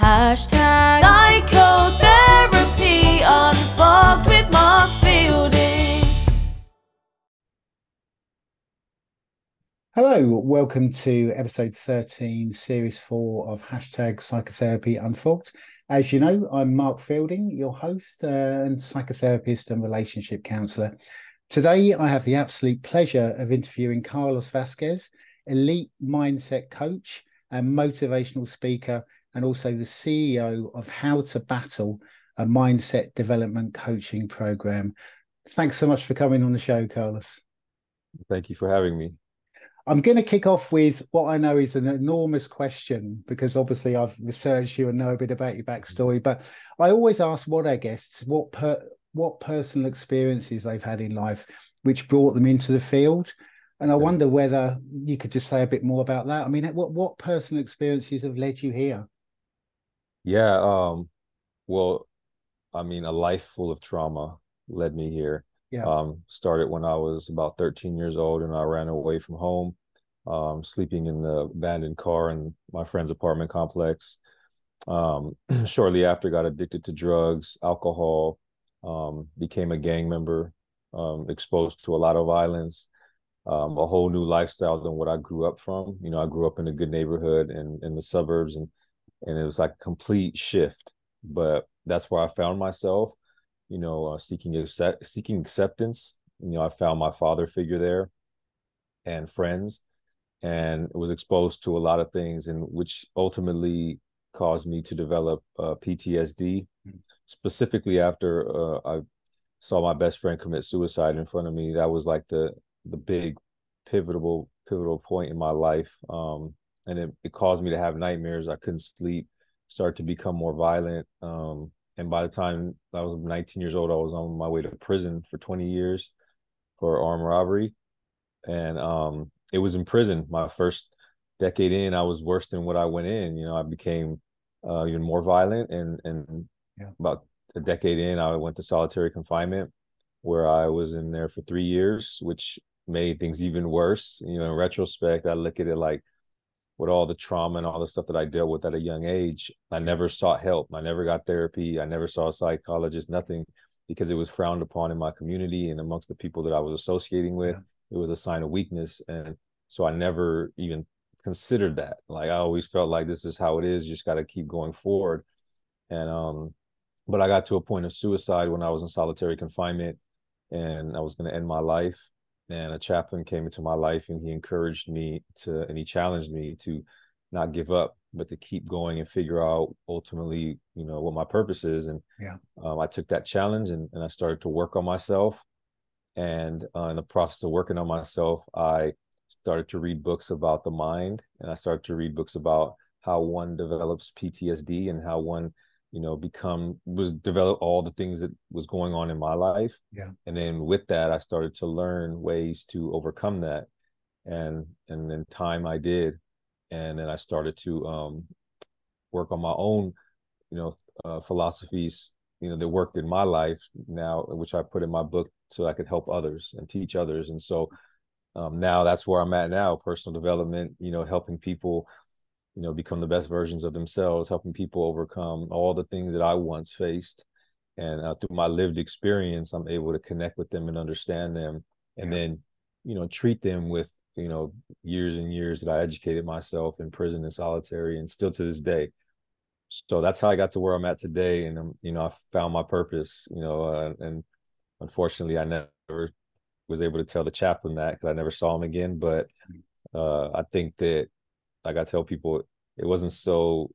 Hashtag psychotherapy unfogged with Mark Fielding. Hello, welcome to episode 13, series four of hashtag psychotherapy unfogged. As you know, I'm Mark Fielding, your host uh, and psychotherapist and relationship counselor. Today, I have the absolute pleasure of interviewing Carlos Vasquez, elite mindset coach and motivational speaker, and also the CEO of How to Battle, a mindset development coaching program. Thanks so much for coming on the show, Carlos. Thank you for having me. I'm going to kick off with what I know is an enormous question because obviously I've researched you and know a bit about your backstory. But I always ask what our guests what per, what personal experiences they've had in life which brought them into the field. And I wonder whether you could just say a bit more about that. I mean, what what personal experiences have led you here? Yeah, um, well, I mean, a life full of trauma led me here. Yeah. Um, started when I was about 13 years old and I ran away from home, um, sleeping in the abandoned car in my friend's apartment complex. Um, shortly after, got addicted to drugs, alcohol, um, became a gang member, um, exposed to a lot of violence, um, a whole new lifestyle than what I grew up from. You know, I grew up in a good neighborhood and in the suburbs, and and it was like a complete shift. But that's where I found myself. You know, uh, seeking accept, seeking acceptance. You know, I found my father figure there, and friends, and was exposed to a lot of things, and which ultimately caused me to develop uh, PTSD. Mm-hmm. Specifically, after uh, I saw my best friend commit suicide in front of me, that was like the the big pivotal pivotal point in my life. Um, and it, it caused me to have nightmares. I couldn't sleep, start to become more violent. Um, and by the time I was 19 years old, I was on my way to prison for 20 years for armed robbery. And um, it was in prison. My first decade in, I was worse than what I went in. You know, I became uh, even more violent. And and yeah. about a decade in, I went to solitary confinement, where I was in there for three years, which made things even worse. You know, in retrospect, I look at it like with all the trauma and all the stuff that I dealt with at a young age, I never sought help. I never got therapy. I never saw a psychologist, nothing, because it was frowned upon in my community and amongst the people that I was associating with. Yeah. It was a sign of weakness. And so I never even considered that. Like I always felt like this is how it is. You just got to keep going forward. And, um, but I got to a point of suicide when I was in solitary confinement and I was going to end my life and a chaplain came into my life and he encouraged me to and he challenged me to not give up but to keep going and figure out ultimately you know what my purpose is. And yeah. um, i took that challenge and, and i started to work on myself. And uh, in the process of working on myself i started to read books about the mind and i started to read books about how one develops ptsd and how one you know become was develop all the things that was going on in my life. Yeah. And then with that i started to learn ways to overcome that. And and then time i did. And then i started to um work on my own you know uh, philosophies you know that worked in my life now which i put in my book so i could help others and teach others. And so um, now that's where i'm at now personal development you know helping people you know become the best versions of themselves helping people overcome all the things that i once faced. And uh, through my lived experience i'm able to connect with them and understand them and yeah. then you know treat them with you know years and years that i educated myself in prison and solitary and still to this day. So that's how i got to where i'm at today and um, you know i found my purpose you know uh, and unfortunately i never was able to tell the chaplain that because i never saw him again. But uh, i think that like I tell people, it wasn't so,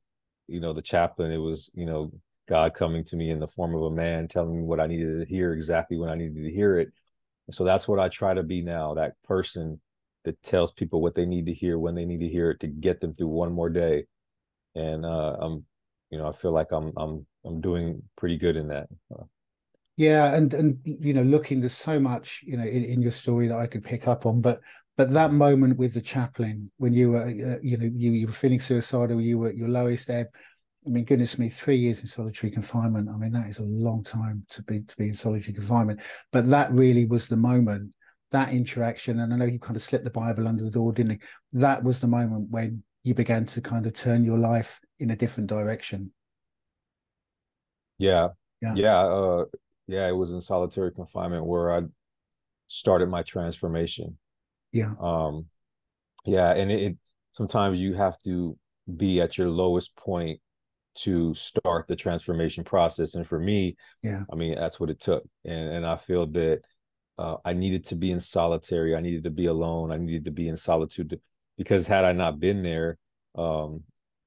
you know, the chaplain. It was, you know, God coming to me in the form of a man, telling me what I needed to hear exactly when I needed to hear it. so that's what I try to be now. That person that tells people what they need to hear when they need to hear it to get them through one more day. And uh, I'm, you know, I feel like I'm I'm I'm doing pretty good in that. Yeah, and and you know, looking there's so much you know in, in your story that I could pick up on, but but that moment with the chaplain when you were uh, you know you, you were feeling suicidal you were at your lowest ebb i mean goodness me three years in solitary confinement i mean that is a long time to be to be in solitary confinement but that really was the moment that interaction and i know you kind of slipped the bible under the door didn't you that was the moment when you began to kind of turn your life in a different direction. Yeah. Yeah. Yeah. Uh, yeah. It was in solitary confinement where I started my transformation. Yeah. Um, yeah. And it, it sometimes you have to be at your lowest point to start the transformation process. And for me, yeah, I mean, that's what it took. And and I feel that uh, I needed to be in solitary. I needed to be alone. I needed to be in solitude because had I not been there, um,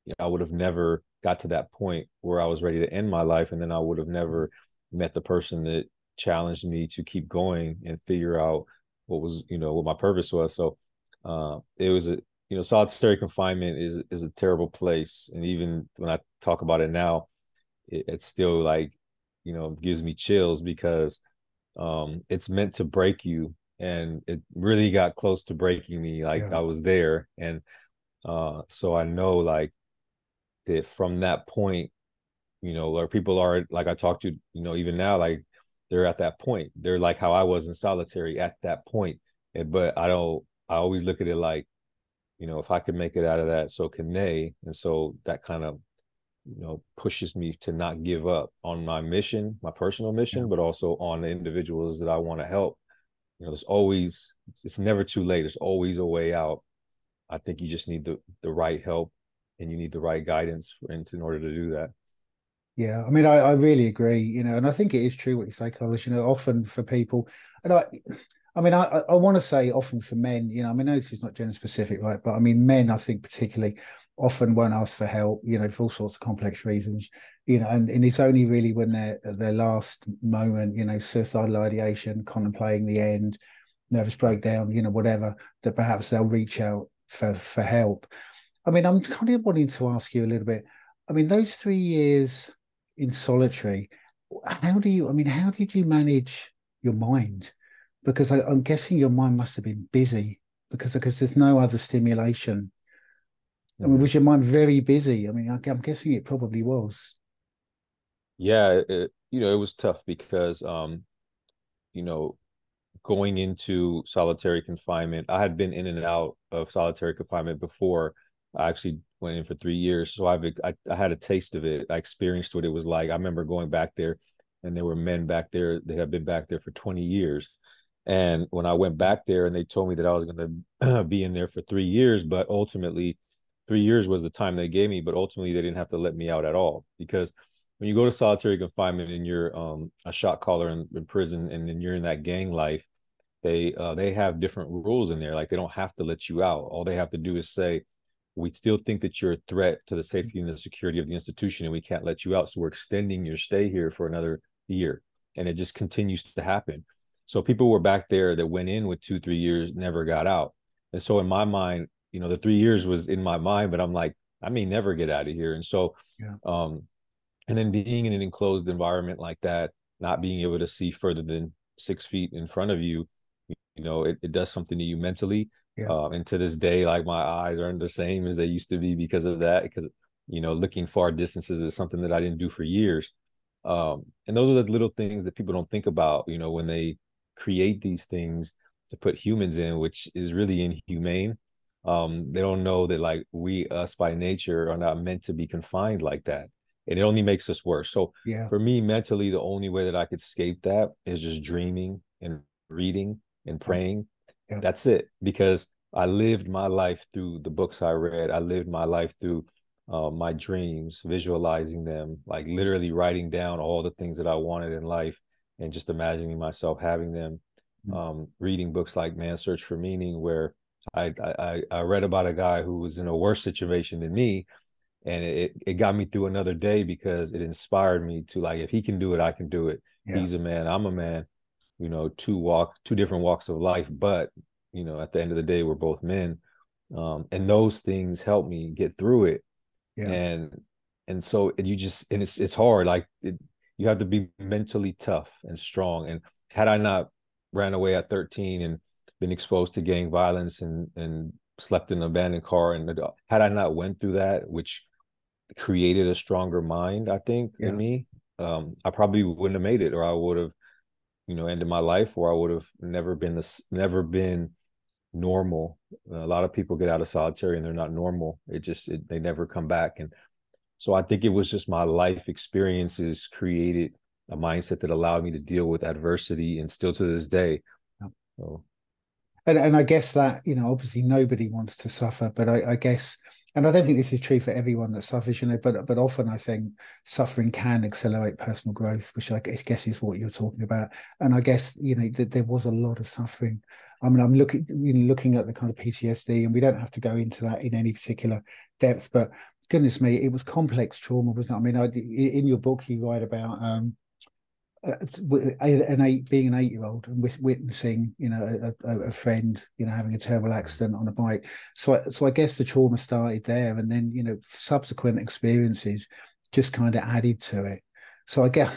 you know, I would have never got to that point where I was ready to end my life, and then I would have never met the person that challenged me to keep going and figure out what was, you know, what my purpose was. So uh, it was a, you know, solitary confinement is is a terrible place, and even when I talk about it now, it, it's still like, you know, gives me chills because um, it's meant to break you, and it really got close to breaking me. Like yeah. I was there, and uh, so I know like that from that point, you know, or people are like I talked to, you know, even now, like they're at that point. They're like how I was in solitary at that point. And, but I don't. I always look at it like, you know, if I could make it out of that, so can they. And so that kind of, you know, pushes me to not give up on my mission, my personal mission, yeah. but also on the individuals that I want to help. You know, there's always. It's never too late. There's always a way out I think you just need the the right help and you need the right guidance for, in, in order to do that. Yeah, I mean, I, I really agree. You know, and I think it is true what you say, Carlos. You know, often for people, and I, I mean, I I want to say often for men. You know, I mean, I this is not gender specific, right? But I mean, men, I think particularly often won't ask for help. You know, for all sorts of complex reasons. You know, and, and it's only really when they're at their last moment, you know, suicidal ideation, contemplating the end, nervous breakdown, you know, whatever, that perhaps they'll reach out for for help. I mean, I'm kind of wanting to ask you a little bit. I mean, those three years in solitary, how do you? I mean, how did you manage your mind? Because I, am guessing your mind must have been busy because because there's no other stimulation. I mean, was your mind very busy? I mean, I'm guessing it probably was. Yeah, it, you know, it was tough because, um, you know, going into solitary confinement. I had been in and out of solitary confinement before. I actually went in for three years, so I've I, I had a taste of it. I experienced what it was like. I remember going back there, and there were men back there that had been back there for twenty years. And when I went back there, and they told me that I was going to be in there for three years, but ultimately, three years was the time they gave me. But ultimately, they didn't have to let me out at all because when you go to solitary confinement and you're um, a shot caller in, in, prison and then you're in that gang life, they uh, they have different rules in there. Like they don't have to let you out. All they have to do is say, "We still think that you're a threat to the safety and the security of the institution, and we can't let you out. So we're extending your stay here for another year." And it just continues to happen. So people were back there that went in with two, three years, never got out. And so in my mind, you know, the three years was in my mind, but I'm like, I may never get out of here. And so, yeah. um, and then being in an enclosed environment like that, not being able to see further than six feet in front of you, you know it, it does something to you mentally yeah. um, and to this day like my eyes aren't the same as they used to be because of that because you know looking far distances is something that i didn't do for years um, and those are the little things that people don't think about you know when they create these things to put humans in which is really inhumane um, they don't know that like we us by nature are not meant to be confined like that and it only makes us worse so yeah for me mentally the only way that i could escape that is just dreaming and reading and praying. Yeah. That's it. Because I lived my life through the books I read. I lived my life through uh, my dreams, visualizing them, like literally writing down all the things that I wanted in life and just imagining myself having them. Mm-hmm. Um, reading books like Man's Search for Meaning, where I, I I read about a guy who was in a worse situation than me, and it it got me through another day because it inspired me to like if he can do it, I can do it. Yeah. He's a man, I'm a man, you know two walk two different walks of life but you know at the end of the day we're both men um and those things help me get through it yeah. and and so you just and it's it's hard like it, you have to be mentally tough and strong and had i not ran away at 13 and been exposed to gang violence and and slept in an abandoned car and had i not went through that which created a stronger mind i think yeah. in me um i probably wouldn't have made it or i would have you know end of my life where i would have never been this never been normal. A lot of people get out of solitary and they're not normal. It just it, they never come back. And so I think it was just my life experiences created a mindset that allowed me to deal with adversity and still to this day. So and and I guess that you know obviously nobody wants to suffer, but I, I, guess and I don't think this is true for everyone that suffers, you know, but but often I think suffering can accelerate personal growth, which I guess is what you're talking about. And I guess you know that there was a lot of suffering. I mean, I'm looking you know, looking at the kind of PTSD, and we don't have to go into that in any particular depth, but goodness me, it was complex trauma, wasn't it? I mean, I, in your book you write about um, Uh, uh, an eight being an eight year old and witnessing you know a, a, friend you know having a terrible accident on a bike. So I, so I guess the trauma started there and then you know subsequent experiences just kind of added to it. So I guess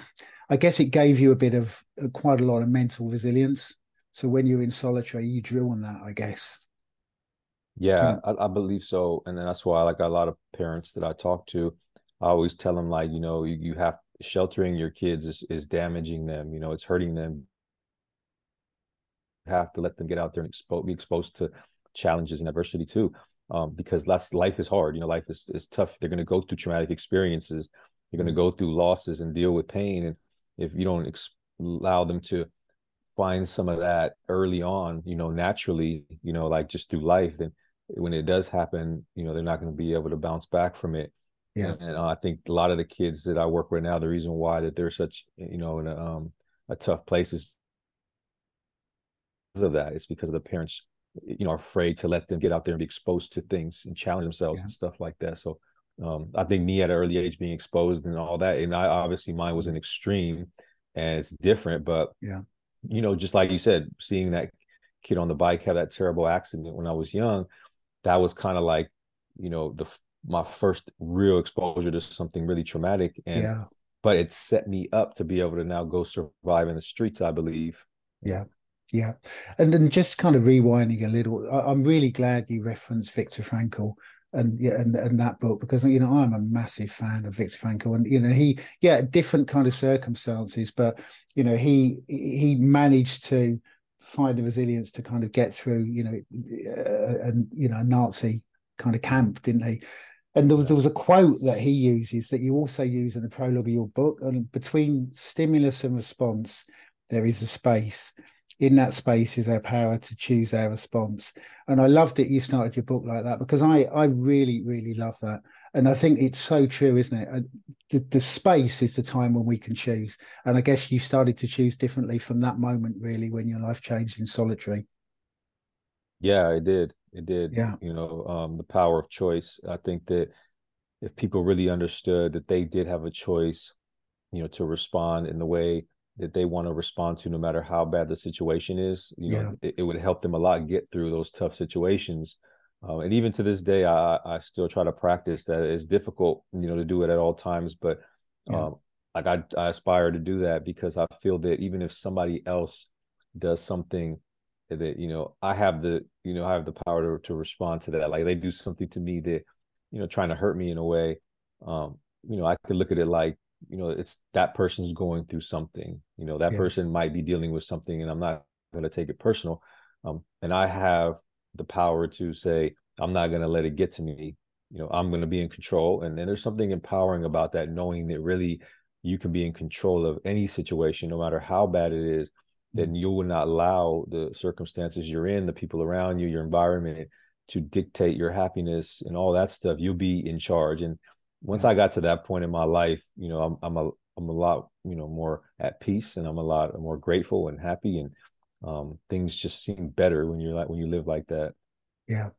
I guess it gave you a bit of uh, quite a lot of mental resilience. So when you're in solitary you drew on that I guess. Yeah, yeah. I, I, believe so. And that's why like a lot of parents that I talk to I always tell them like you know you, you have sheltering your kids is, is damaging them you know it's hurting them. You have to let them get out there and expo- be exposed to challenges and adversity too um, because that's life is hard you know life is, is tough. They're going to go through traumatic experiences they're going to go through losses and deal with pain and if you don't ex- allow them to find some of that early on you know naturally you know like just through life then when it does happen you know they're not going to be able to bounce back from it yeah. And, I think a lot of the kids that I work with now, the reason why that they're such, you know, in a, um, a tough place is because of that. It's because of the parents, you know, are afraid to let them get out there and be exposed to things and challenge themselves yeah. and stuff like that. So um, I think me at an early age being exposed and all that, and I obviously mine was an extreme and it's different, but yeah, you know, just like you said, seeing that kid on the bike have that terrible accident when I was young, that was kind of like, you know, the my first real exposure to something really traumatic and yeah. but it set me up to be able to now go survive in the streets i believe. Yeah. Yeah. And then just kind of rewinding a little I, am really glad you referenced viktor frankl and yeah and, and that book because you know i'm a massive fan of viktor frankl and you know he yeah different kind of circumstances but you know he he managed to find the resilience to kind of get through you know uh, and you know nazi kind of camp didn't he and there was, there was a quote that he uses that you also use in the prologue of your book. And between stimulus and response, there is a space. In that space is our power to choose our response. And I loved it. You started your book like that because I, I really, really love that. And I think it's so true, isn't it? The, the space is the time when we can choose. And I guess you started to choose differently from that moment, really, when your life changed in solitary. Yeah, it did. It did. Yeah. You know, um, the power of choice. I think that if people really understood that they did have a choice, you know, to respond in the way that they want to respond to, no matter how bad the situation is, you yeah. know, it, it, would help them a lot get through those tough situations. Uh, and even to this day, I, I still try to practice that. It's difficult, you know, to do it at all times, but yeah. um, like I, I aspire to do that because I feel that even if somebody else does something that you know i have the you know i have the power to, to respond to that like they do something to me that you know trying to hurt me in a way um you know i could look at it like you know it's that person's going through something you know that yeah. person might be dealing with something and i'm not going to take it personal um and i have the power to say i'm not going to let it get to me you know i'm going to be in control and then there's something empowering about that knowing that really you can be in control of any situation no matter how bad it is then you will not allow the circumstances you're in, the people around you, your environment to dictate your happiness and all that stuff. You'll be in charge. And once I got to that point in my life, you know, I'm I'm a I'm a lot, you know, more at peace and I'm a lot more grateful and happy and um, things just seem better when you're like when you live like that. Yeah.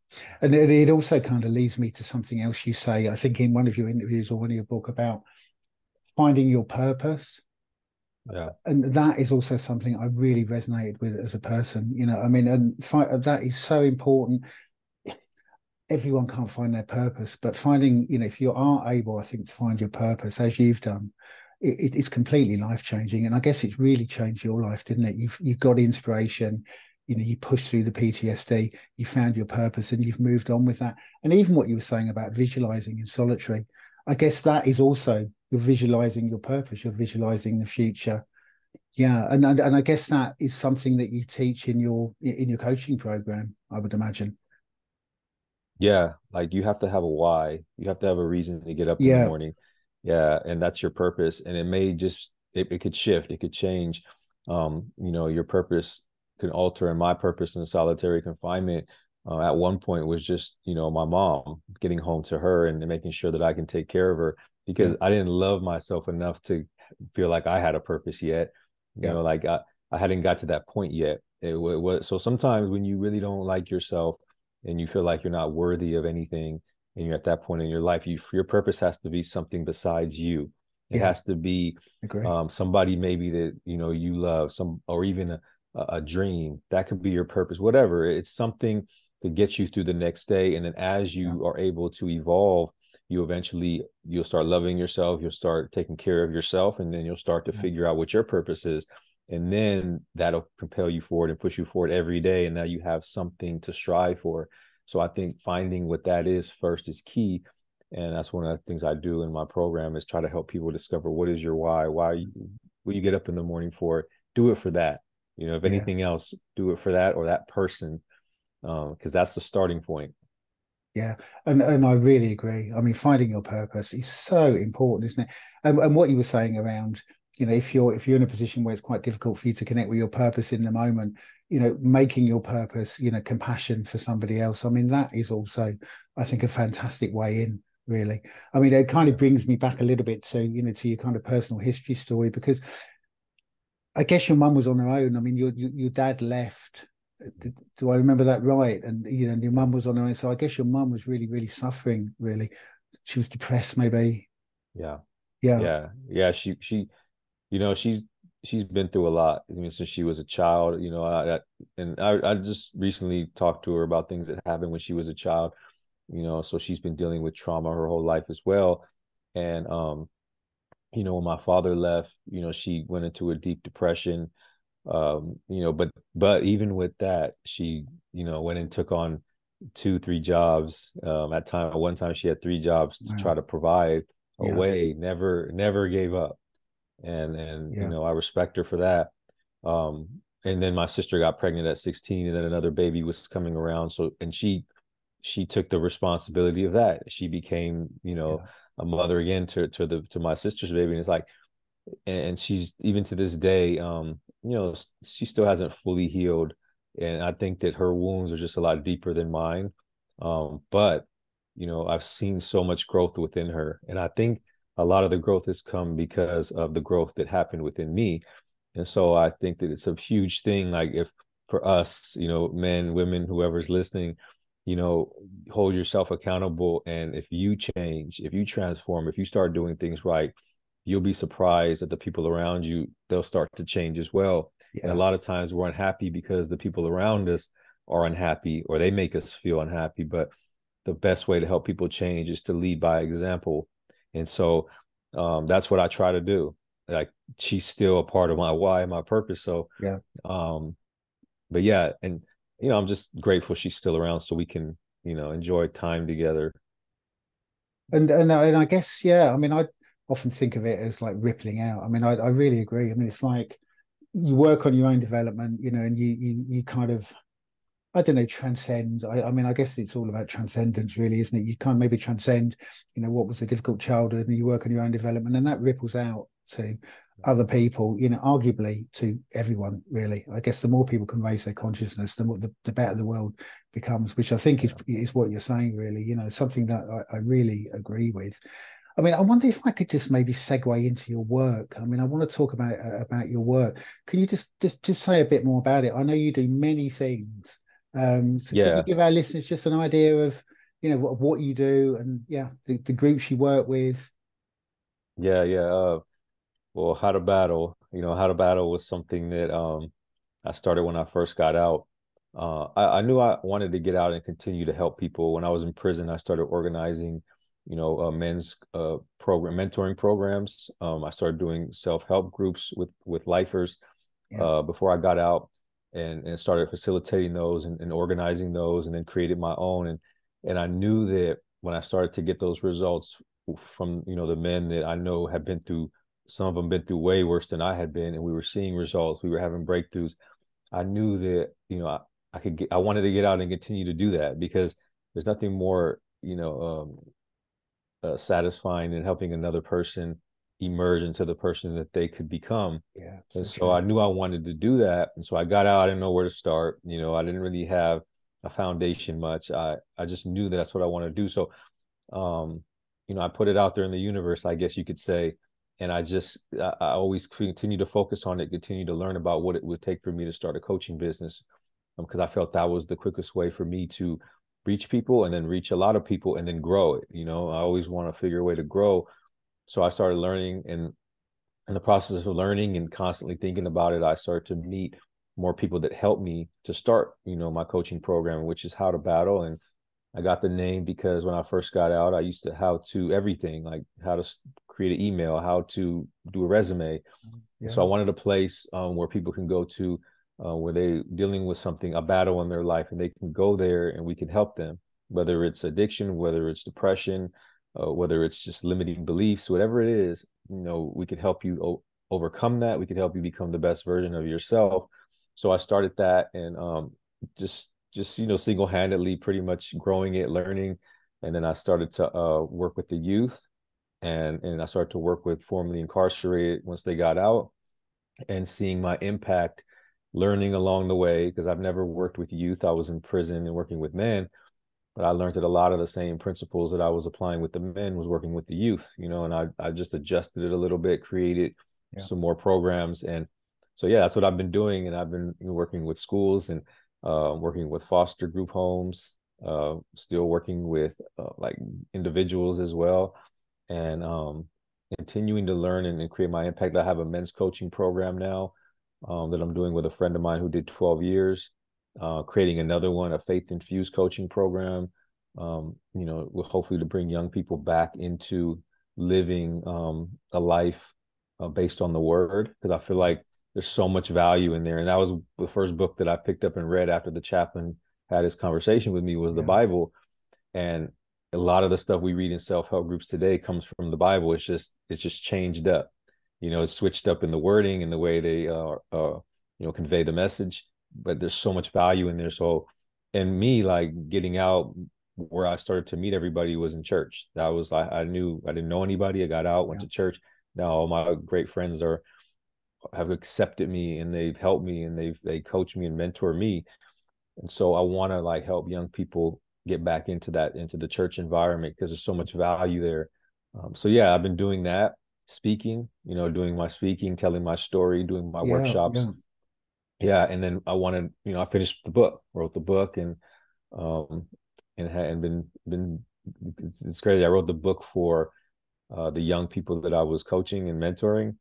And it, it also kind of leads me to something else you say, I think in one of your interviews or one of your book about finding your purpose yeah. And that is also something i really resonated with as a person you know i mean and that is so important. Everyone can't find their purpose but finding you know if you are able i think to find your purpose as you've done it, it's completely life changing and i guess it's really changed your life didn't it? You've you got inspiration you know you pushed through the ptsd you found your purpose and you've moved on with that. And even what you were saying about visualizing in solitary i guess that is also you're visualizing your purpose you're visualizing the future Yeah, and, and and I guess that is something that you teach in your in your coaching program. I would imagine. Yeah, like you have to have a why. You have to have a reason to get up in the morning. Yeah, and that's your purpose. And it may just it, it could shift, it could change. Um, you know, your purpose can alter, and my purpose in solitary confinement uh, at one point was just you know my mom getting home to her and making sure that I can take care of her because Yeah. I didn't love myself enough to feel like I had a purpose yet. You Yeah. know, like I, I hadn't got to that point yet. It wa- was so sometimes when you really don't like yourself and you feel like you're not worthy of anything and you're at that point in your life you your purpose has to be something besides you it Yeah. has to be um, somebody maybe that you know you love some or even a, a a dream that could be your purpose whatever it's something that gets you through the next day and then as you are able to evolve you eventually you'll start loving yourself you'll start taking care of yourself and then you'll start to Yeah. figure out what your purpose is. And then that'll compel you forward and push you forward every day and now you have something to strive for. So i think finding what that is first is key. And that's one of the things i do in my program is try to help people discover what is your why why you, mm-hmm. what you get up in the morning for do it for that. You know if Yeah. anything else do it for that or that person um, because that's the starting point Yeah, and and I really agree. I mean, finding your purpose is so important, isn't it? And and what you were saying around, you know, if you're if you're in a position where it's quite difficult for you to connect with your purpose in the moment, you know, making your purpose, you know, compassion for somebody else. I mean, that is also, I think, a fantastic way in. Really, I mean, it kind of brings me back a little bit to you know to your kind of personal history story because I guess your mum was on her own. I mean, your your, your dad left do, do I remember that right? And you know, your mum was on her own, so I guess your mum was really, really suffering. Really, she was depressed, maybe. yeah. Yeah, yeah. Yeah she she you know she's she's been through a lot. I mean since she was a child you know i, I and I, I just recently talked to her about things that happened when she was a child you know so she's been dealing with trauma her whole life as well. And um you know when my father left you know she went into a deep depression um you know but but even with that she you know went and took on two three jobs um at time at one time she had three jobs to Wow. try to provide Yeah. away never never gave up and and Yeah. you know i respect her for that um and then my sister got pregnant at 16 and then another baby was coming around so and she she took the responsibility of that she became you know Yeah. a mother again to to the to my sister's baby and it's like and she's even to this day um you know she still hasn't fully healed. And i think that her wounds are just a lot deeper than mine. Um but you know i've seen so much growth within her. And i think a lot of the growth has come because of the growth that happened within me. And so i think that it's a huge thing like if for us you know men women whoever's listening you know hold yourself accountable. And if you change if you transform if you start doing things right you'll be surprised that the people around you they'll start to change as well and a lot of times we're unhappy because the people around us are unhappy or they make us feel unhappy but the best way to help people change is to lead by example and so um, that's what i try to do like she's still a part of my why and my purpose so Yeah. um but yeah and you know i'm just grateful she's still around so we can you know enjoy time together and and and I guess yeah. I mean, I often think of it as like rippling out. I mean, I I really agree. I mean, it's like you work on your own development, you know, and you you you kind of I don't know, transcend. I, I mean, I guess it's all about transcendence, really, isn't it? You kind of maybe transcend, you know, what was a difficult childhood, and you work on your own development, and that ripples out to other people. You know, arguably to everyone, really. I guess the more people can raise their consciousness, the more the, the better the world becomes. Which I think is is what you're saying, really. You know, something that I, I really agree with. I mean, I wonder if I could just maybe segue into your work. I mean, I want to talk about uh, about your work. Can you just just just say a bit more about it? I know you do many things. Um, so Yeah. you give our listeners just an idea of you know what, what you do and yeah, the, the groups you work with? Yeah, yeah. Uh, well, how to battle, you know, how to battle was something that um I started when I first got out. Uh, I, I knew I wanted to get out and continue to help people. When I was in prison, I started organizing, you know, uh, men's uh program mentoring programs. Um, I started doing self-help groups with with lifers Yeah. uh before I got out and and started facilitating those and, and organizing those and then created my own and and I knew that when I started to get those results from you know the men that I know have been through some of them been through way worse than I had been, and we were seeing results. We were having breakthroughs. I knew that you know I, I could get, I wanted to get out and continue to do that because there's nothing more you know um, uh, satisfying and helping another person emerge into the person that they could become. Yeah. And so I knew I wanted to do that, and so I got out. I didn't know where to start. You know, I didn't really have a foundation much. I I just knew that that's what I wanted to do. So, um, you know, I put it out there in the universe, I guess you could say, and I just I, I always continue to focus on it, continue to learn about what it would take for me to start a coaching business, because um, I felt that was the quickest way for me to reach people and then reach a lot of people and then grow it. You know, I always want to figure a way to grow. So I started learning and in the process of learning and constantly thinking about it, I started to meet more people that helped me to start, you know, my coaching program, which is how to battle. And I got the name because when I first got out, I used to how to everything, like how to create an email, how to do a resume. Yeah. So I wanted a place um, where people can go to uh, where they dealing with something, a battle in their life, and they can go there and we can help them, whether it's addiction, whether it's depression, uh, whether it's just limiting beliefs, whatever it is, you know, we could help you o- overcome that. We could help you become the best version of yourself. So I started that and um, just just you know single handedly, pretty much growing it, learning, and then I started to uh, work with the youth, and and I started to work with formerly incarcerated once they got out, and seeing my impact, learning along the way because I've never worked with youth. I was in prison and working with men but I learned that a lot of the same principles that I was applying with the men was working with the youth, you know, and I I just adjusted it a little bit, created yeah. some more programs, and so yeah, that's what I've been doing, and I've been working with schools and uh, working with foster group homes, uh, still working with uh, like individuals as well, and um, continuing to learn and, and, create my impact. I have a men's coaching program now um, that I'm doing with a friend of mine who did 12 years uh, creating another one, a faith infused coaching program. Um, you know, hopefully to bring young people back into living um, a life uh, based on the word, because I feel like there's so much value in there. And that was the first book that I picked up and read after the chaplain had his conversation with me was yeah. the Bible. And a lot of the stuff we read in self-help groups today comes from the Bible. It's just it's just changed up. You know, it's switched up in the wording and the way they uh, uh you know convey the message but there's so much value in there. So, and me like getting out where I started to meet everybody was in church. That was I, I knew I didn't know anybody. I got out, went yeah. to church. Now all my great friends are have accepted me and they've helped me and they've they coach me and mentor me. And so I want to like help young people get back into that into the church environment because there's so much value there. Um, so yeah, I've been doing that, speaking, you know, doing my speaking, telling my story, doing my yeah, workshops. Yeah. Yeah and then i wanted you know i finished the book wrote the book and um and had and been been it's, it's crazy. I wrote the book for uh the young people that i was coaching and mentoring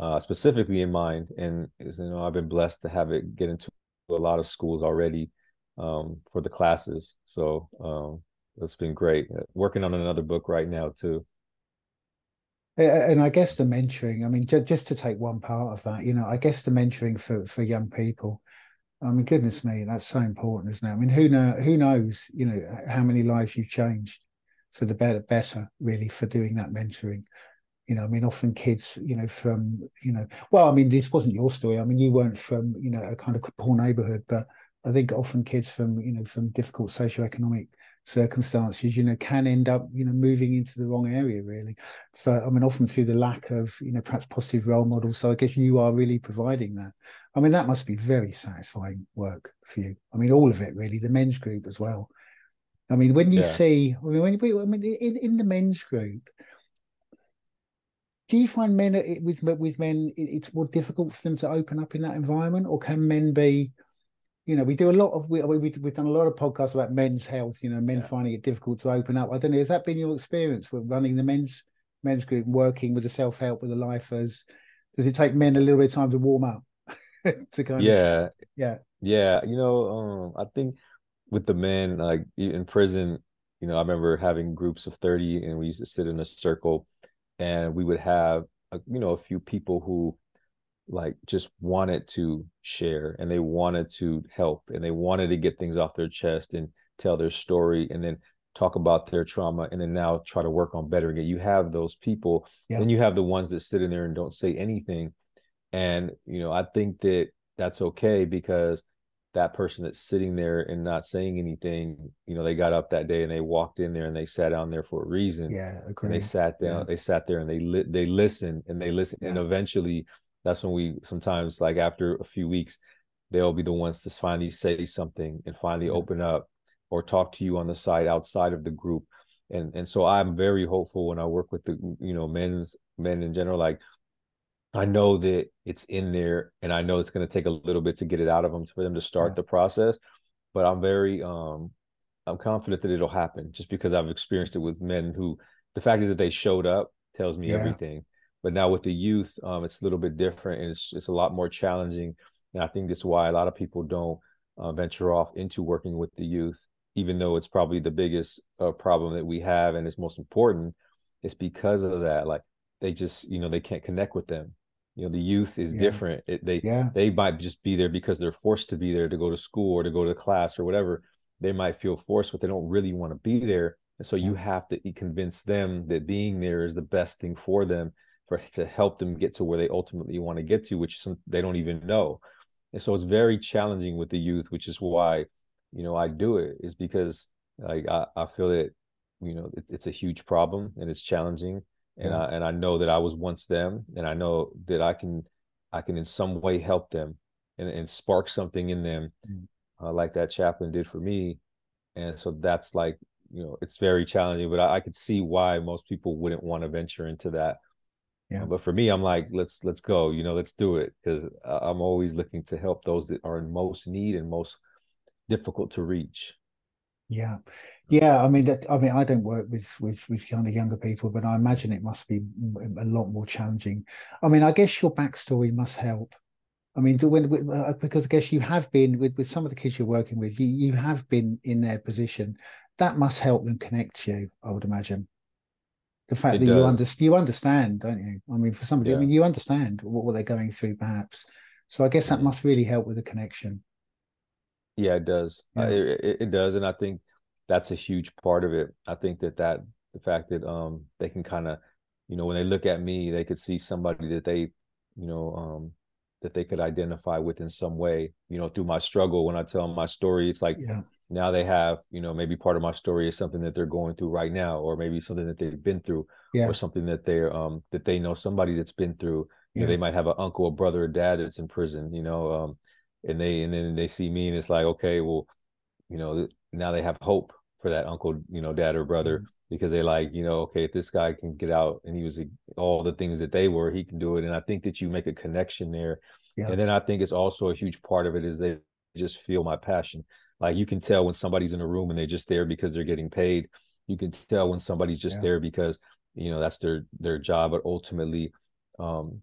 uh specifically in mind and you know i've been blessed to have it get into a lot of schools already um for the classes. So um that's been great. Working on another book right now too and I guess the mentoring, I mean, just to take one part of that, you know, I guess the mentoring for, for young people, I mean, goodness me, that's so important, isn't it? I mean, who know, who knows, you know, how many lives you've changed for the better, better, really, for doing that mentoring. You know, I mean, often kids, you know, from, you know, well, I mean, this wasn't your story. I mean, you weren't from, you know, a kind of poor neighborhood, but I think often kids from, you know, from difficult socioeconomic circumstances, you know, can end up, you know, moving into the wrong area really. For I mean, often through the lack of, you know, perhaps positive role models. So I guess you are really providing that. I mean, that must be very satisfying work for you. I mean, all of it really, the men's group as well. I mean, when you yeah. see, I mean, when I mean, in, in the men's group, do you find men with with men it's more difficult for them to open up in that environment, or can men be you know, we do a lot of we, we we've done a lot of podcasts about men's health. You know, men yeah. finding it difficult to open up. I don't know. Has that been your experience with running the men's men's group, working with the self help with the lifers? Does it take men a little bit of time to warm up? to kind yeah, of, yeah, yeah. You know, um, I think with the men, like in prison, you know, I remember having groups of thirty, and we used to sit in a circle, and we would have, a, you know, a few people who like just wanted to share and they wanted to help and they wanted to get things off their chest and tell their story and then talk about their trauma and then now try to work on bettering it you have those people Yeah. then you have the ones that sit in there and don't say anything and you know i think that that's okay because that person that's sitting there and not saying anything you know they got up that day and they walked in there and they sat down there for a reason Yeah, and agree. they sat down Yeah. they sat there and they li- they listened and they listen and eventually that's when we sometimes like after a few weeks they'll be the ones to finally say something and finally Yeah. open up or talk to you on the side outside of the group and and so i'm very hopeful when i work with the you know men's men in general like i know that it's in there and i know it's going to take a little bit to get it out of them for them to start Yeah. the process but i'm very um i'm confident that it'll happen just because i've experienced it with men who the fact is that they showed up tells me Yeah. everything but now with the youth um it's a little bit different and it's it's a lot more challenging and i think that's why a lot of people don't uh, venture off into working with the youth even though it's probably the biggest uh, problem that we have and it's most important it's because of that like they just you know they can't connect with them. You know the youth is Yeah. different it, they Yeah, they might just be there because they're forced to be there to go to school or to go to class or whatever. They might feel forced but they don't really want to be there and so you have to convince them that being there is the best thing for them for to help them get to where they ultimately want to get to which some, they don't even know and so it's very challenging with the youth which is why you know i do it is because like i, I feel that you know it's, it's a huge problem and it's challenging and Yeah. i and i know that i was once them and i know that i can i can in some way help them and, and spark something in them Mm. uh, like that chaplain did for me and so that's like you know it's very challenging but i, I could see why most people wouldn't want to venture into that Yeah. Uh, but for me i'm like let's let's go you know let's do it because i'm always looking to help those that are in most need and most difficult to reach yeah, yeah. I mean, that, I mean, I don't work with with with kind of younger people, but I imagine it must be a lot more challenging. I mean, I guess your backstory must help. I mean, when, when- uh, because I guess you have been with with some of the kids you're working with, you you have been in their position. That must help them connect to you. I would imagine. The fact It that you does. understand, you understand, don't you? I mean, for somebody, I mean, you understand what, what they're going through, perhaps. So I guess that Mhm. must really help with the connection. Yeah, it does. Uh, Yeah. it, it, it does, and I think that's a huge part of it. I think that that the fact that um they can kind of, you know, when they look at me, they could see somebody that they, you know, um that they could identify with in some way. You know, through my struggle. When I tell them my story, it's like Yeah, now they have, you know, maybe part of my story is something that they're going through right now, or maybe something that they've been through, yeah, or something that they're um that they know somebody that's been through. You know, they might have an uncle, a brother, a dad that's in prison. You know, um, and they and then they see me and it's like, okay, well, you know, now they have hope for that uncle, you know, dad or brother Mhm. because they like, you know, okay, if this guy can get out and he was all the things that they were, he can do it. And I think that you make a connection there. yeah, And then I think it's also a huge part of it is they just feel my passion. Like you can tell when somebody's in a room and they're just there because they're getting paid. You can tell when somebody's just Yeah. there because, you know, that's their their job, but ultimately um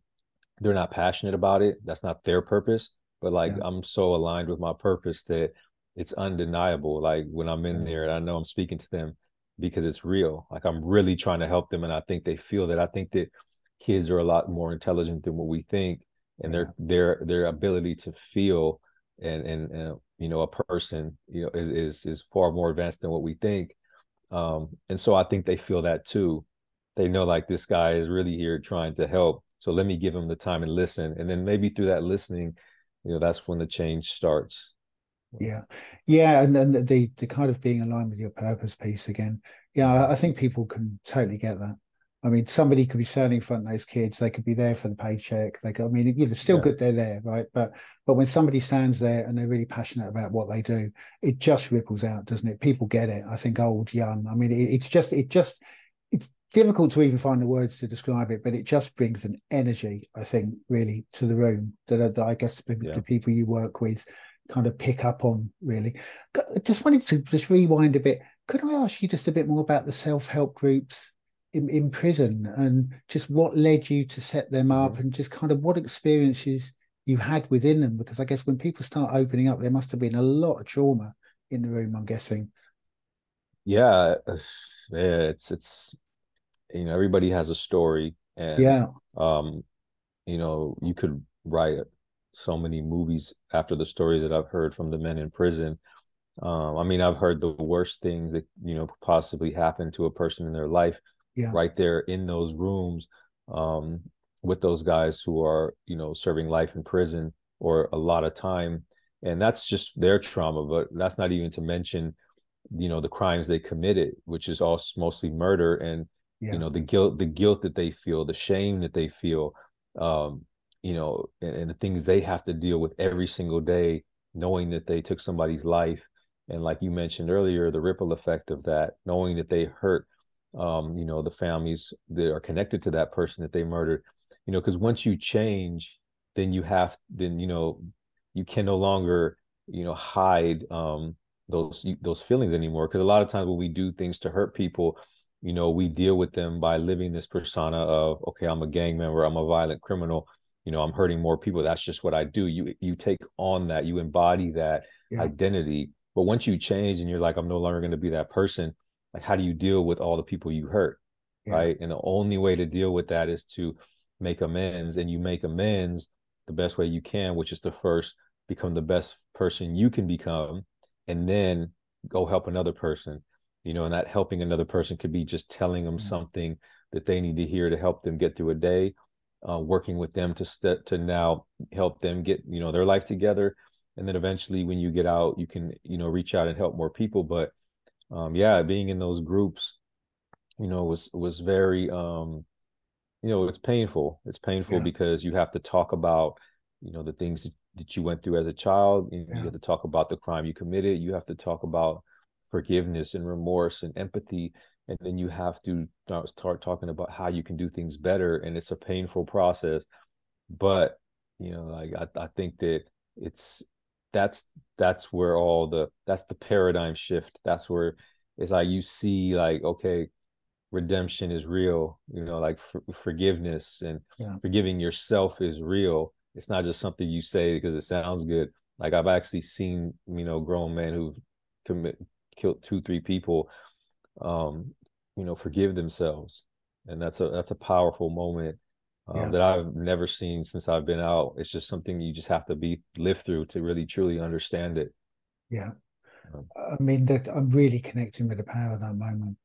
they're not passionate about it. That's not their purpose. But like Yeah. I'm so aligned with my purpose that it's undeniable. Like when I'm in Yeah. there and I know I'm speaking to them because it's real. Like I'm really trying to help them. And I think they feel that. I think that kids are a lot more intelligent than what we think. And Yeah. their their their ability to feel and and, and you know a person you know is, is is far more advanced than what we think. Um, and so I think they feel that too. They know like this guy is really here trying to help. So let me give him the time and listen. And then maybe through that listening, you know, that's when the change starts. yeah, yeah, and then the the kind of being aligned with your purpose piece again. Yeah, I, I think people can totally get that. I mean, somebody could be standing in front of those kids. They could be there for the paycheck. They could, I mean, know, still Yeah. good they're there, right? But but when somebody stands there and they're really passionate about what they do, it just ripples out, doesn't it? People get it. I think old, young. I mean, it, it's just it just it's difficult to even find the words to describe it, but it just brings an energy, I think, really to the room that, uh, that I guess the, Yeah. the people you work with kind of pick up on. Really, just wanted to just rewind a bit. Could I ask you just a bit more about the self help groups? In, in prison and just what led you to set them up and just kind of what experiences you had within them? Because i guess when people start opening up there must have been a lot of trauma in the room i'm guessing. Yeah, yeah, it's it's you know everybody has a story, and yeah. um, you know you could write so many movies after the stories that I've heard from the men in prison. Um, I mean, I've heard the worst things that you know possibly happen to a person in their life, yeah. right there in those rooms um, with those guys who are you know serving life in prison or a lot of time, and that's just their trauma. But that's not even to mention, you know, the crimes they committed, which is also mostly murder and yeah. you know the guilt, the guilt that they feel, the shame that they feel. Um, you know, and, and the things they have to deal with every single day, knowing that they took somebody's life and like you mentioned earlier the ripple effect of that knowing that they hurt um, you know the families that are connected to that person that they murdered you know because once you change then you have then you know you can no longer you know hide um, those those feelings anymore. Because a lot of times when we do things to hurt people you know we deal with them by living this persona of okay i'm a gang member i'm a violent criminal you know i'm hurting more people that's just what i do. You you take on that you embody that yeah. identity. But once you change and you're like, I'm no longer going to be that person, like, how do you deal with all the people you hurt? Yeah. Right. And the only way to deal with that is to make amends. And you make amends the best way you can, which is to first become the best person you can become and then go help another person. You know, and that helping another person could be just telling them mm-hmm. something that they need to hear to help them get through a day, uh, working with them to st- to now help them get you know their life together, and then eventually when you get out you can you know reach out and help more people but um yeah being in those groups you know was was very um you know it's painful it's painful yeah. because you have to talk about you know the things that you went through as a child you, yeah. you have to talk about the crime you committed you have to talk about forgiveness and remorse and empathy and then you have to start talking about how you can do things better and it's a painful process but you know like i, I think that it's that's that's where all the that's the paradigm shift. That's where it's like you see like okay redemption is real you know like for, forgiveness and yeah. forgiving yourself is real. It's not just something you say because it sounds good. Like i've actually seen you know grown men who've commit killed two three people um you know forgive themselves. And that's a that's a powerful moment um, yeah. that I've never seen since I've been out. It's just something you just have to be live through to really truly understand it. Yeah, um, I mean that I'm really connecting with the power of that moment.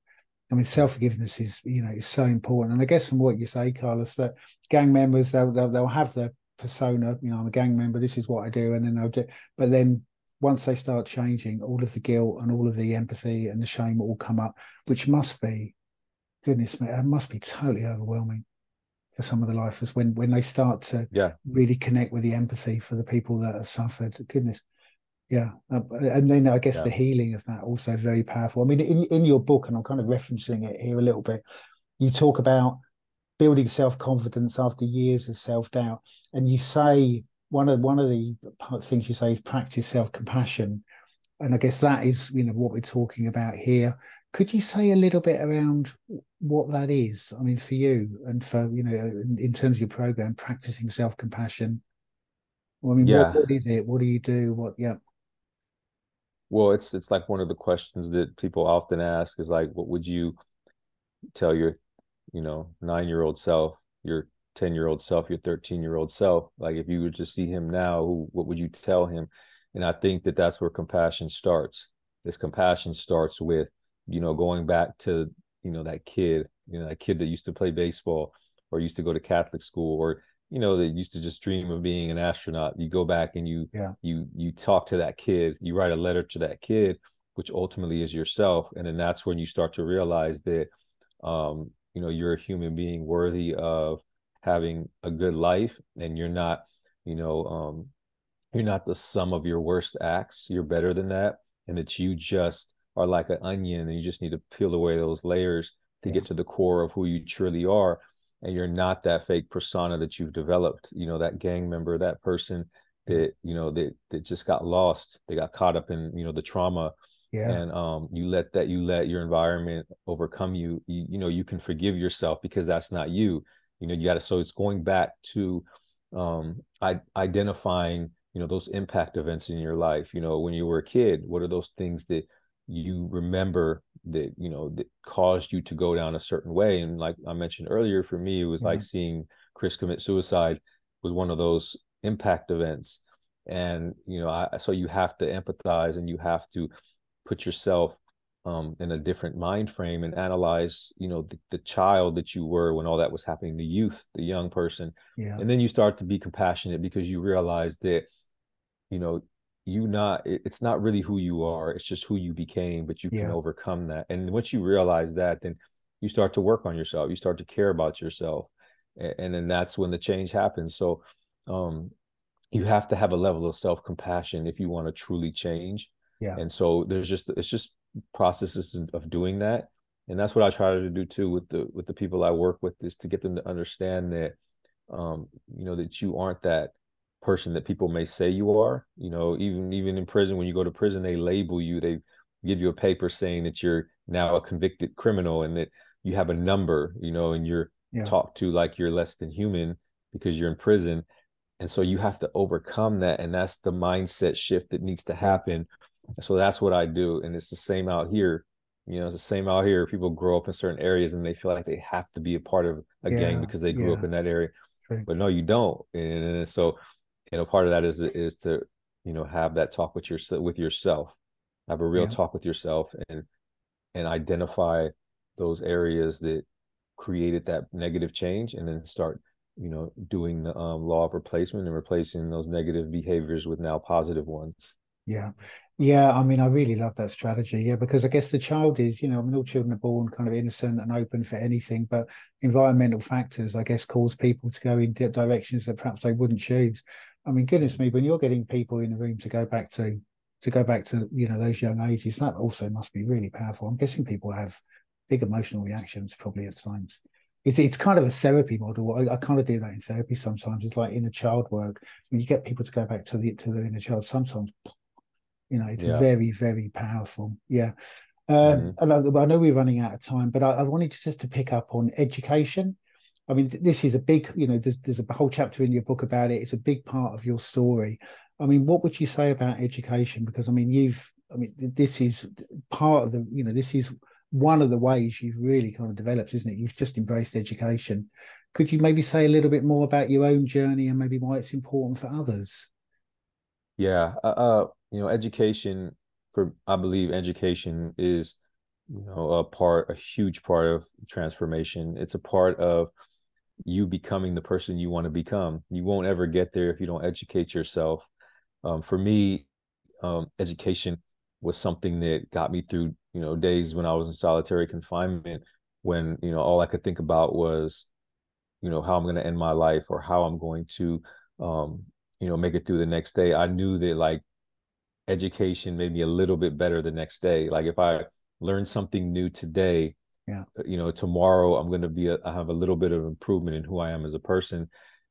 I mean, self forgiveness is you know is so important, and I guess from what you say, Carlos, that gang members they'll they'll, they'll have their persona. You know, I'm a gang member. This is what I do, and then they'll do. But then once they start changing, all of the guilt and all of the empathy and the shame all come up, which must be, goodness me, it must be totally overwhelming for some of the lifers when when they start to yeah. really connect with the empathy for the people that have suffered. Goodness. Yeah. Uh, and then i guess yeah. the healing of that also very powerful. I mean in, in your book and i'm kind of referencing it here a little bit you talk about building self-confidence after years of self-doubt and you say one of one of the things you say is practice self-compassion. And i guess that is you know what we're talking about here could you say a little bit around what that is? I mean, for you and for you know, in, in terms of your program, practicing self compassion. Well, I mean, yeah. what, what is it? What do you do? What? Yeah. Well, it's it's like one of the questions that people often ask is like, what would you tell your, you know, nine year old self, your 10 year old self, your 13 year old self? Like, if you were to see him now, who, what would you tell him? And I think that that's where compassion starts. This compassion starts with you know, going back to, you know, that kid, you know, that kid that used to play baseball or used to go to Catholic school or, you know, that used to just dream of being an astronaut. You go back and you, yeah. you, you talk to that kid, you write a letter to that kid, which ultimately is yourself. And then that's when you start to realize that, um, you know, you're a human being worthy of having a good life and you're not, you know, um, you're not the sum of your worst acts. You're better than that. And that you just are like an onion and you just need to peel away those layers to yeah. get to the core of who you truly are and you're not that fake persona that you've developed. You know that gang member that person that you know that that just got lost they got caught up in you know the trauma. Yeah. And um you let that you let your environment overcome you. You, you know you can forgive yourself because that's not you. You know you got to so it's going back to um I, identifying you know those impact events in your life. You know when you were a kid what are those things that you remember that you know that caused you to go down a certain way and like i mentioned earlier for me it was mm-hmm. like seeing chris commit suicide was one of those impact events and you know I, so you have to empathize and you have to put yourself um, in a different mind frame and analyze you know the, the, child that you were when all that was happening the youth the young person yeah. and then you start to be compassionate because you realize that you know you not it's not really who you are it's just who you became but you yeah. can overcome that and once you realize that then you start to work on yourself you start to care about yourself and, and then that's when the change happens so um you have to have a level of self-compassion if you want to truly change yeah and so there's just it's just processes of doing that and that's what i try to do too with the with the people i work with is to get them to understand that um you know that you aren't that person that people may say you are you know even even in prison when you go to prison they label you they give you a paper saying that you're now a convicted criminal and that you have a number you know and you're yeah. talked to like you're less than human because you're in prison and so you have to overcome that and that's the mindset shift that needs to happen so that's what i do and it's the same out here you know it's the same out here people grow up in certain areas and they feel like they have to be a part of a yeah, gang because they grew yeah. up in that area right. but no you don't and so you know part of that is is to you know have that talk with your with yourself. Have a real yeah. talk with yourself and and identify those areas that created that negative change and then start you know doing the um, law of replacement and replacing those negative behaviors with now positive ones. Yeah. Yeah i mean i really love that strategy. Yeah because i guess the child is you know I mean, all children are born kind of innocent and open for anything but environmental factors i guess cause people to go in directions that perhaps they wouldn't choose i mean goodness me when you're getting people in the room to go back to to go back to you know those young ages that also must be really powerful i'm guessing people have big emotional reactions probably at times it's it's kind of a therapy model. I, I, kind of do that in therapy sometimes. It's like inner child work. When you get people to go back to the to their inner child, sometimes you know it's yeah. very very powerful. Yeah. Um, mm-hmm. I, know we're running out of time, but I, I, wanted to just to pick up on education. I mean, this is a big, you know, there's, there's a whole chapter in your book about it. It's a big part of your story. I mean, what would you say about education? Because I mean, you've, I mean, this is part of the, you know, this is one of the ways you've really kind of developed, isn't it? You've just embraced education. Could you maybe say a little bit more about your own journey and maybe why it's important for others? Yeah, uh, uh you know, education for I believe education is you know a part, a huge part of transformation. It's a part of you becoming the person you want to become. You won't ever get there if you don't educate yourself. Um, for me, um, education was something that got me through you know days when I was in solitary confinement when you know all I could think about was you know how I'm going to end my life or how I'm going to um you know make it through the next day I knew that like education made me a little bit better the next day like if I learned something new today yeah uh, you know tomorrow I'm going to be a, I have a little bit of improvement in who I am as a person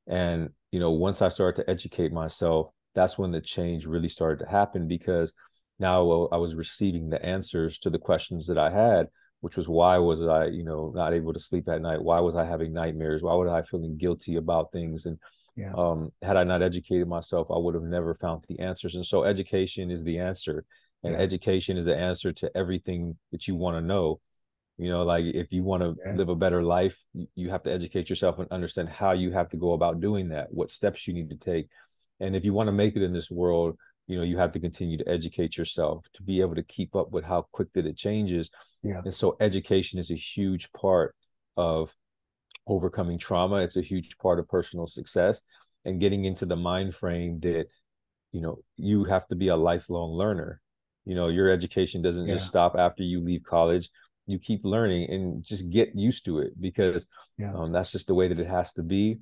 and you know once I started to educate myself that's when the change really started to happen because now I was receiving the answers to the questions that I had, which was why was I, you know, not able to sleep at night? Why was I having nightmares? Why was I feeling guilty about things? And yeah. um, had I not educated myself, I would have never found the answers. And so education is the answer. And yeah. education is the answer to everything that you want to know. You know, like if you want to yeah. live a better life, you have to educate yourself and understand how you have to go about doing that, what steps you need to take. And if you want to make it in this world, you know you have to continue to educate yourself to be able to keep up with how quick that it changes yeah. and so education is a huge part of overcoming trauma it's a huge part of personal success and getting into the mind frame that you know you have to be a lifelong learner you know your education doesn't yeah. just stop after you leave college you keep learning and just get used to it because yeah. um, that's just the way that it has to be.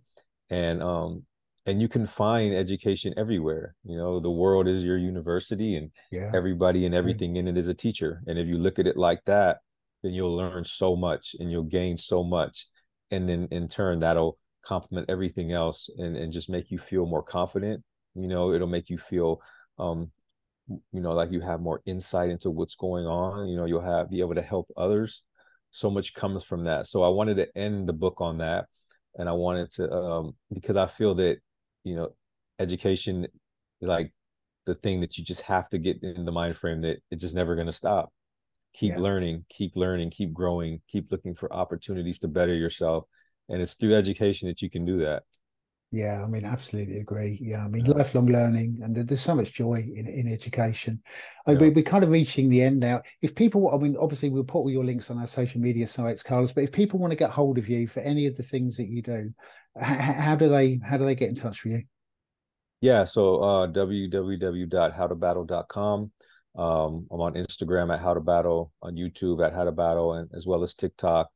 And um, and you can find education everywhere. You know the world is your university and yeah. everybody and everything in it is a teacher. And if you look at it like that then you'll learn so much and you'll gain so much. And then in turn that'll complement everything else and, and just make you feel more confident. You know it'll make you feel um you know like you have more insight into what's going on you know you'll have be able to help others. So much comes from that. So i wanted to end the book on that and i wanted to um because i feel that you know education is like the thing that you just have to get in the mind frame that it's just never going to stop. Keep yeah. learning keep learning keep growing keep looking for opportunities to better yourself and it's through education that you can do that Yeah, I mean, absolutely agree. Yeah, I mean, yeah. lifelong learning, and there's so much joy in, in education. Yeah. we, we're kind of reaching the end now. If people, I mean, obviously, we'll put all your links on our social media sites, Carlos. But if people want to get hold of you for any of the things that you do, how do they how do they get in touch with you? Yeah, so uh, www.howtobattle.com. Um, I'm on Instagram at How to Battle, on YouTube at How to Battle, and as well as TikTok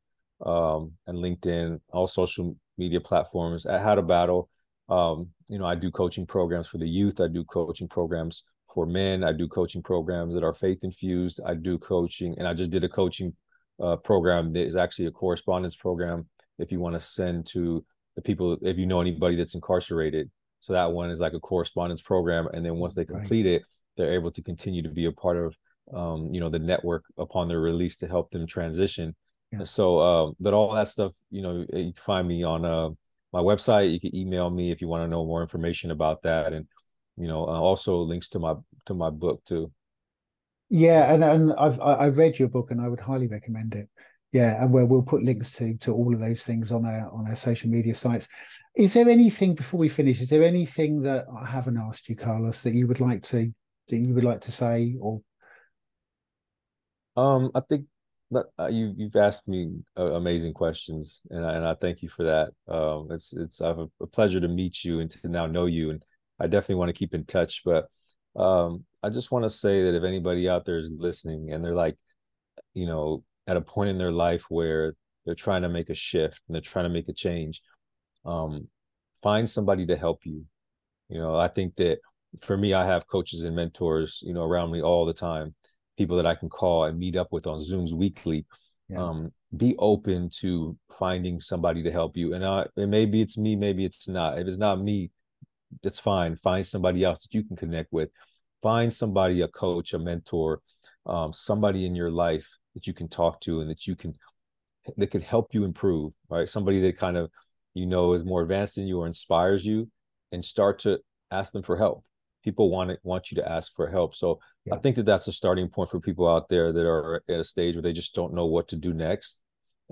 um, and LinkedIn, all social media platforms at How to Battle. Um, you know, I do coaching programs for the youth. I do coaching programs for men. I do coaching programs that are faith infused. I do coaching, and I just did a coaching uh, program that is actually a correspondence program. If you want to send to the people, if you know anybody that's incarcerated, so that one is like a correspondence program, and then once they complete right. it, they're able to continue to be a part of, um, you know, the network upon their release to help them transition yeah. So, uh, but all that stuff, you know, you can find me on uh, my website. You can email me if you want to know more information about that, and you know, uh, also links to my to my book too. Yeah, and and I've I read your book, and I would highly recommend it. Yeah, and we'll we'll put links to to all of those things on our on our social media sites. Is there anything before we finish? Is there anything that I haven't asked you, Carlos, that you would like to that you would like to say or? Um, I think uh, you you've asked me uh, amazing questions, and I, and I thank you for that. Um, it's it's I have a, a, pleasure to meet you and to now know you, and I definitely want to keep in touch. But um, I just want to say that if anybody out there is listening and they're like, you know, at a point in their life where they're trying to make a shift and they're trying to make a change, um, find somebody to help you. You know, I think that for me, I have coaches and mentors, you know, around me all the time people that I can call and meet up with on Zooms weekly. Yeah. Um, be open to finding somebody to help you. And, uh, and maybe it's me, maybe it's not. If it's not me, that's fine. Find somebody else that you can connect with. Find somebody, a coach, a mentor, um, somebody in your life that you can talk to and that you can that could help you improve. Right, somebody that kind of you know is more advanced than you or inspires you, and start to ask them for help. People want it, want you to ask for help. So yeah. I think that that's a starting point for people out there that are at a stage where they just don't know what to do next.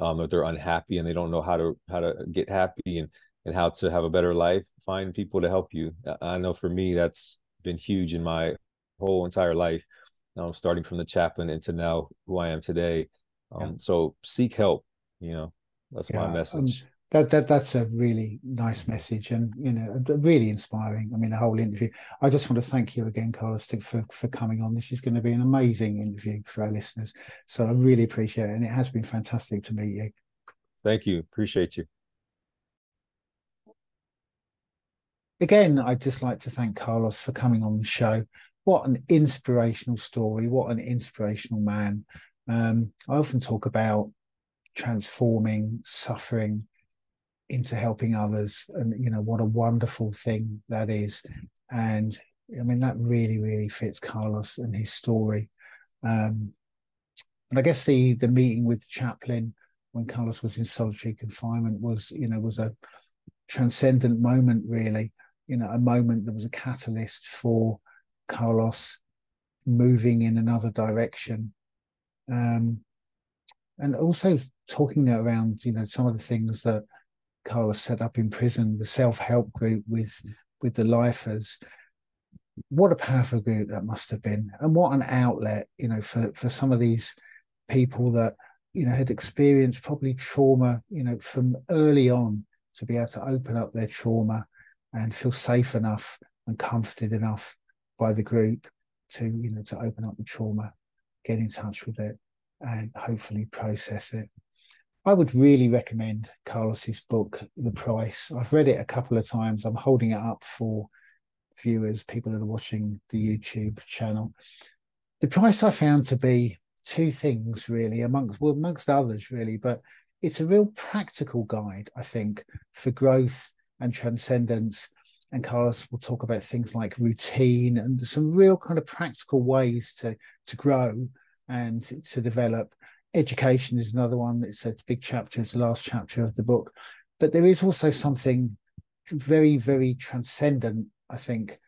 Um, if they're unhappy and they don't know how to how to get happy and and how to have a better life, find people to help you. I know for me that's been huge in my whole entire life. Um, starting from the chaplain into now who I am today. Um, yeah. So seek help. You know, that's yeah. my message that that that's a really nice message and you know really inspiring. I mean the whole interview. I just want to thank you again carlos for for coming on. This is going to be an amazing interview for our listeners. So i really appreciate it and it has been fantastic to meet you. Thank you. Appreciate you. Again i'd just like to thank carlos for coming on the show. What an inspirational story. What an inspirational man. Um, i often talk about transforming suffering into helping others and you know what a wonderful thing that is. And i mean that really really fits carlos and his story. Um and i guess the the meeting with chaplain when carlos was in solitary confinement was you know was a transcendent moment really. You know a moment that was a catalyst for carlos moving in another direction. Um and also talking around you know some of the things that Carlos set up in prison, the self-help group with with the lifers. What a powerful group that must have been, and what an outlet, you know, for for some of these people that you know had experienced probably trauma, you know, from early on to be able to open up their trauma and feel safe enough and comforted enough by the group to you know to open up the trauma, get in touch with it, and hopefully process it. I would really recommend Carlos's book, The Price. I've read it a couple of times. I'm holding it up for viewers, people that are watching the YouTube channel. The price I found to be two things really, amongst well, amongst others really, but it's a real practical guide, I think, for growth and transcendence. And Carlos will talk about things like routine and some real kind of practical ways to to grow and to develop education is another one. It's a big chapter. It's the last chapter of the book, but there is also something very, very transcendent. I think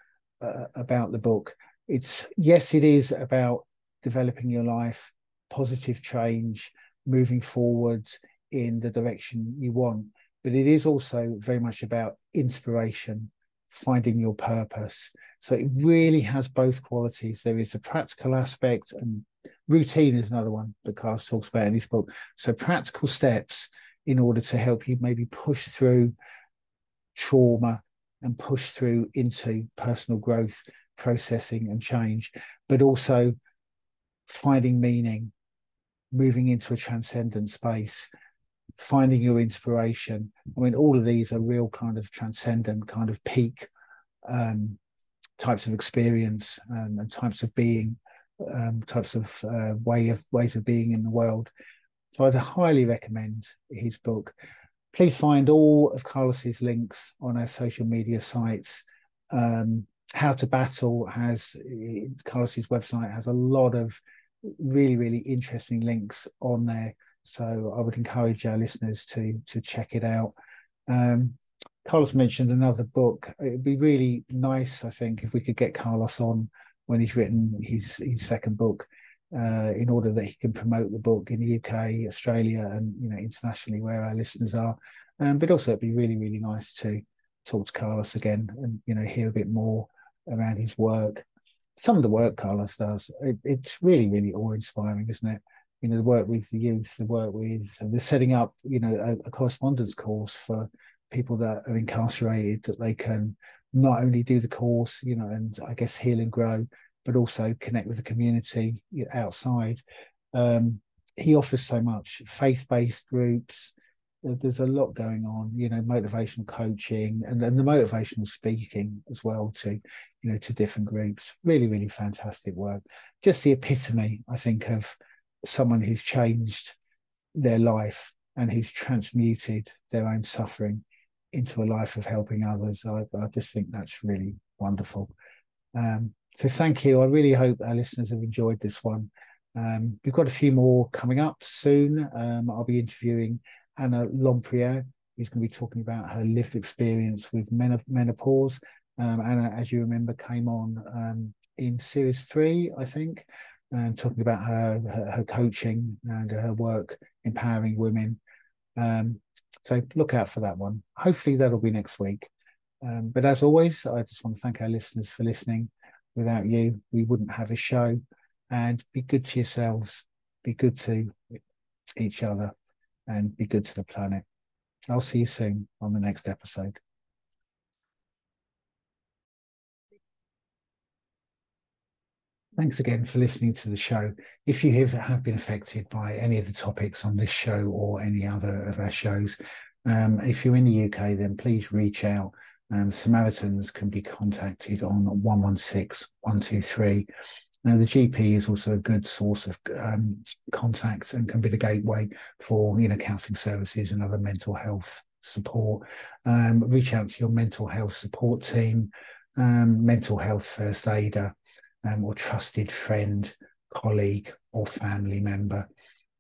uh, about the book. It's yes, it is about developing your life, positive change, moving forwards in the direction you want. but it is also very much about inspiration, finding your purpose. So it really has both qualities. There is a practical aspect, and routine is another one that Carlos talks about in his book. So practical steps in order to help you maybe push through trauma and push through into personal growth, processing, and change, but also finding meaning, moving into a transcendent space, finding your inspiration. I mean, all of these are real kind of transcendent, kind of peak um, types of experience um, and types of being, um, types of uh, way of ways of being in the world. So I'd highly recommend his book. Please find all of Carlos's links on our social media sites. Um, How to Battle has Carlos's website has a lot of really really interesting links on there. So I would encourage our listeners to to check it out. Um, Carlos mentioned another book. It'd be really nice, I think, if we could get Carlos on when he's written his his second book, uh, in order that he can promote the book in the UK, Australia, and you know internationally where our listeners are. Um, but also, it'd be really really nice to talk to Carlos again and you know hear a bit more around his work. Some of the work Carlos does, it, it's really really awe inspiring, isn't it? You know, the work with the youth, the work with the setting up, you know, a, a correspondence course for people that are incarcerated that they can not only do the course, you know, and I guess heal and grow, but also connect with the community outside. Um, he offers so much faith-based groups. There's a lot going on, you know, motivational coaching and, and the motivational speaking as well to, you know, to different groups. Really, really fantastic work. Just the epitome, I think, of someone who's changed their life and who's transmuted their own suffering into a life of helping others. I, I just think that's really wonderful. Um, so thank you. I really hope our listeners have enjoyed this one. Um, we've got a few more coming up soon. Um, I'll be interviewing Anna Lompriere, who's going to be talking about her lived experience with menopause. Um, Anna, as you remember, came on um, in series three, I think, and talking about her, her, her coaching and her work empowering women. Um, so look out for that one. Hopefully that'll be next week. Um, but as always, I just want to thank our listeners for listening. Without you, we wouldn't have a show. And be good to yourselves, be good to each other, and be good to the planet. I'll see you soon on the next episode. Thanks again for listening to the show. If you have, been affected by any of the topics on this show or any other of our shows, um, if you're in the UK, then please reach out. Um, Samaritans can be contacted on 116 123. Now, the GP is also a good source of um, contact and can be the gateway for you know counselling services and other mental health support. Um, reach out to your mental health support team, um, mental health first aider um, or trusted friend, colleague, or family member.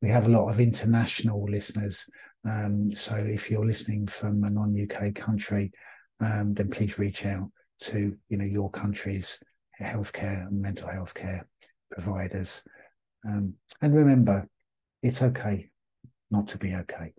We have a lot of international listeners. Um, so if you're listening from a non-UK country, um, then please reach out to you know your country's healthcare and mental health care providers. Um, and remember, it's okay not to be okay.